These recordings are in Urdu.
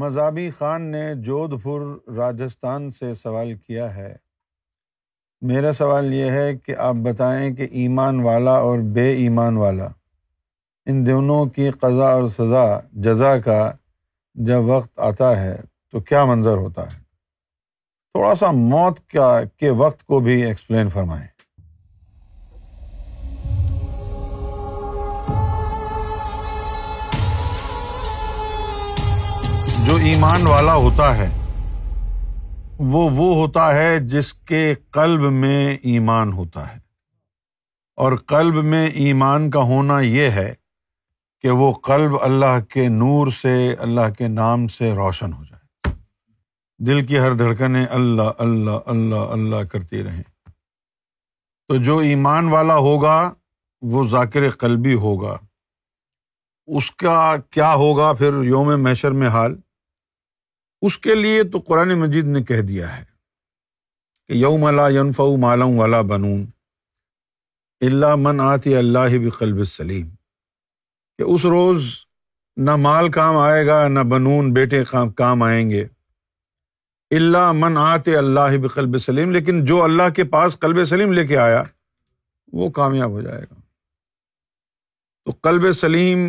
مذابی خان نے جودھ پور راجستھان سے سوال کیا ہے میرا سوال یہ ہے کہ آپ بتائیں کہ ایمان والا اور بے ایمان والا ان دونوں کی قضا اور سزا جزا کا جب وقت آتا ہے تو کیا منظر ہوتا ہے تھوڑا سا موت کا کے وقت کو بھی ایکسپلین فرمائیں جو ایمان والا ہوتا ہے وہ وہ ہوتا ہے جس کے قلب میں ایمان ہوتا ہے اور قلب میں ایمان کا ہونا یہ ہے کہ وہ قلب اللہ کے نور سے اللہ کے نام سے روشن ہو جائے دل کی ہر دھڑکنیں اللہ اللہ اللہ اللہ کرتی رہیں تو جو ایمان والا ہوگا وہ ذاکر قلبی ہوگا اس کا کیا ہوگا پھر یوم میشر میں حال اس کے لیے تو قرآن مجید نے کہہ دیا ہے کہ یوم ملا یون مالا ولا بنون اللہ من آتی اللہ بقلب سلیم کہ اس روز نہ مال کام آئے گا نہ بنون بیٹے کام آئیں گے اللہ من آتے اللہ بقلب سلیم لیکن جو اللہ کے پاس قلب سلیم لے کے آیا وہ کامیاب ہو جائے گا تو قلب سلیم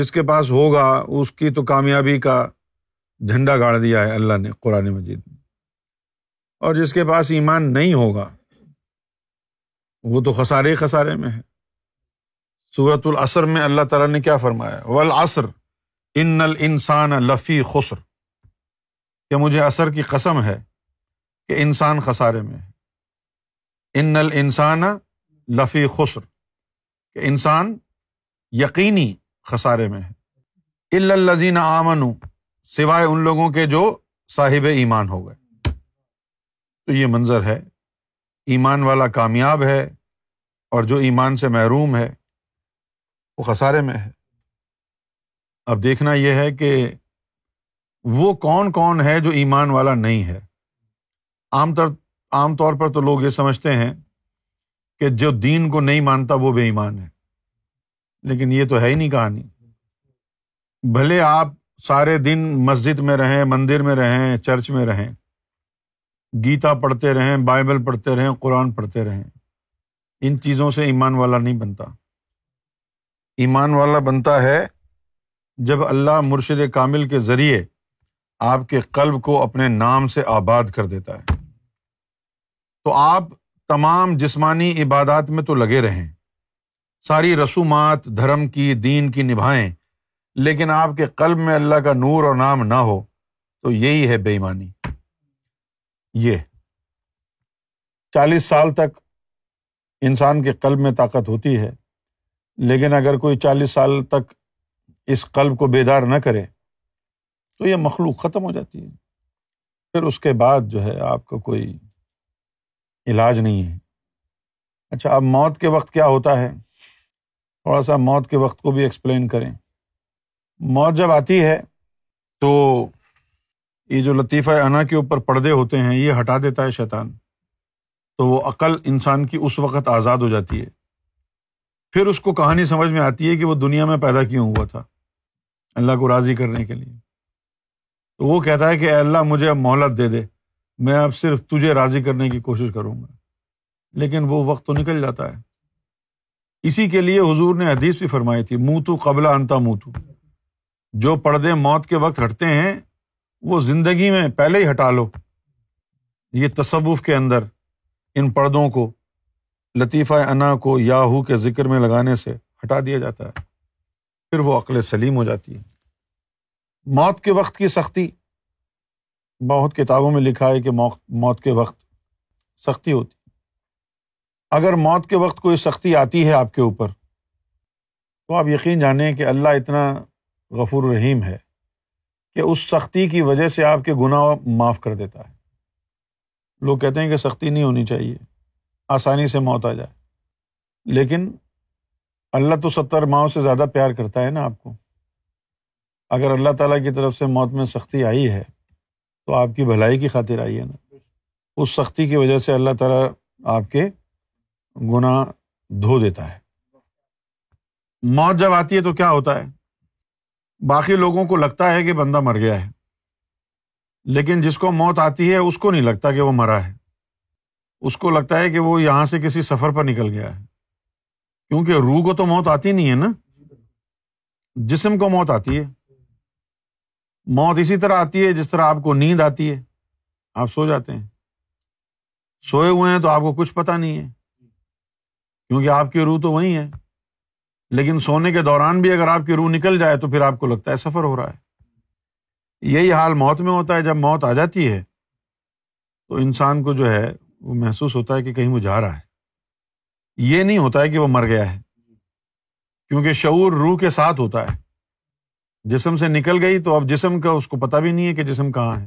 جس کے پاس ہوگا اس کی تو کامیابی کا جھنڈا گاڑ دیا ہے اللہ نے قرآن مجید میں اور جس کے پاس ایمان نہیں ہوگا وہ تو خسارے خسارے میں ہے صورت العصر میں اللہ تعالیٰ نے کیا فرمایا ولعصر ان نل انسان لفی خسر کہ مجھے عصر کی قسم ہے کہ انسان خسارے میں ہے ان نل انسان لفی خسر کہ انسان یقینی خسارے میں ہے الزین آمن سوائے ان لوگوں کے جو صاحب ایمان ہو گئے تو یہ منظر ہے ایمان والا کامیاب ہے اور جو ایمان سے محروم ہے وہ خسارے میں ہے اب دیکھنا یہ ہے کہ وہ کون کون ہے جو ایمان والا نہیں ہے عام طور عام طور پر تو لوگ یہ سمجھتے ہیں کہ جو دین کو نہیں مانتا وہ بے ایمان ہے لیکن یہ تو ہے ہی نہیں کہانی بھلے آپ سارے دن مسجد میں رہیں مندر میں رہیں چرچ میں رہیں گیتا پڑھتے رہیں بائبل پڑھتے رہیں قرآن پڑھتے رہیں ان چیزوں سے ایمان والا نہیں بنتا ایمان والا بنتا ہے جب اللہ مرشد کامل کے ذریعے آپ کے قلب کو اپنے نام سے آباد کر دیتا ہے تو آپ تمام جسمانی عبادات میں تو لگے رہیں ساری رسومات دھرم کی دین کی نبھائیں لیکن آپ کے قلب میں اللہ کا نور اور نام نہ ہو تو یہی ہے بےمانی یہ چالیس سال تک انسان کے قلب میں طاقت ہوتی ہے لیکن اگر کوئی چالیس سال تک اس قلب کو بیدار نہ کرے تو یہ مخلوق ختم ہو جاتی ہے پھر اس کے بعد جو ہے آپ کو کوئی علاج نہیں ہے اچھا اب موت کے وقت کیا ہوتا ہے تھوڑا سا موت کے وقت کو بھی ایکسپلین کریں موت جب آتی ہے تو یہ جو لطیفہ انا کے اوپر پردے ہوتے ہیں یہ ہٹا دیتا ہے شیطان تو وہ عقل انسان کی اس وقت آزاد ہو جاتی ہے پھر اس کو کہانی سمجھ میں آتی ہے کہ وہ دنیا میں پیدا کیوں ہوا تھا اللہ کو راضی کرنے کے لیے تو وہ کہتا ہے کہ اللہ مجھے اب مہلت دے دے میں اب صرف تجھے راضی کرنے کی کوشش کروں گا لیکن وہ وقت تو نکل جاتا ہے اسی کے لیے حضور نے حدیث بھی فرمائی تھی منہ تو قبلہ انتا منہ تو جو پردے موت کے وقت ہٹتے ہیں وہ زندگی میں پہلے ہی ہٹا لو یہ تصوف کے اندر ان پردوں کو لطیفہ انا کو یاہو کے ذکر میں لگانے سے ہٹا دیا جاتا ہے پھر وہ عقل سلیم ہو جاتی ہے موت کے وقت کی سختی بہت کتابوں میں لکھا ہے کہ موت کے وقت سختی ہوتی اگر موت کے وقت کوئی سختی آتی ہے آپ کے اوپر تو آپ یقین جانیں کہ اللہ اتنا غفور الرحیم ہے کہ اس سختی کی وجہ سے آپ کے گناہ معاف کر دیتا ہے لوگ کہتے ہیں کہ سختی نہیں ہونی چاہیے آسانی سے موت آ جائے لیکن اللہ تو ستر ماؤں سے زیادہ پیار کرتا ہے نا آپ کو اگر اللہ تعالیٰ کی طرف سے موت میں سختی آئی ہے تو آپ کی بھلائی کی خاطر آئی ہے نا اس سختی کی وجہ سے اللہ تعالیٰ آپ کے گناہ دھو دیتا ہے موت جب آتی ہے تو کیا ہوتا ہے باقی لوگوں کو لگتا ہے کہ بندہ مر گیا ہے لیکن جس کو موت آتی ہے اس کو نہیں لگتا کہ وہ مرا ہے اس کو لگتا ہے کہ وہ یہاں سے کسی سفر پر نکل گیا ہے کیونکہ روح کو تو موت آتی نہیں ہے نا جسم کو موت آتی ہے موت اسی طرح آتی ہے جس طرح آپ کو نیند آتی ہے آپ سو جاتے ہیں سوئے ہوئے ہیں تو آپ کو کچھ پتا نہیں ہے کیونکہ آپ کی روح تو وہی ہے لیکن سونے کے دوران بھی اگر آپ کی روح نکل جائے تو پھر آپ کو لگتا ہے سفر ہو رہا ہے یہی حال موت میں ہوتا ہے جب موت آ جاتی ہے تو انسان کو جو ہے وہ محسوس ہوتا ہے کہ کہیں وہ جا رہا ہے یہ نہیں ہوتا ہے کہ وہ مر گیا ہے کیونکہ شعور روح کے ساتھ ہوتا ہے جسم سے نکل گئی تو اب جسم کا اس کو پتہ بھی نہیں ہے کہ جسم کہاں ہے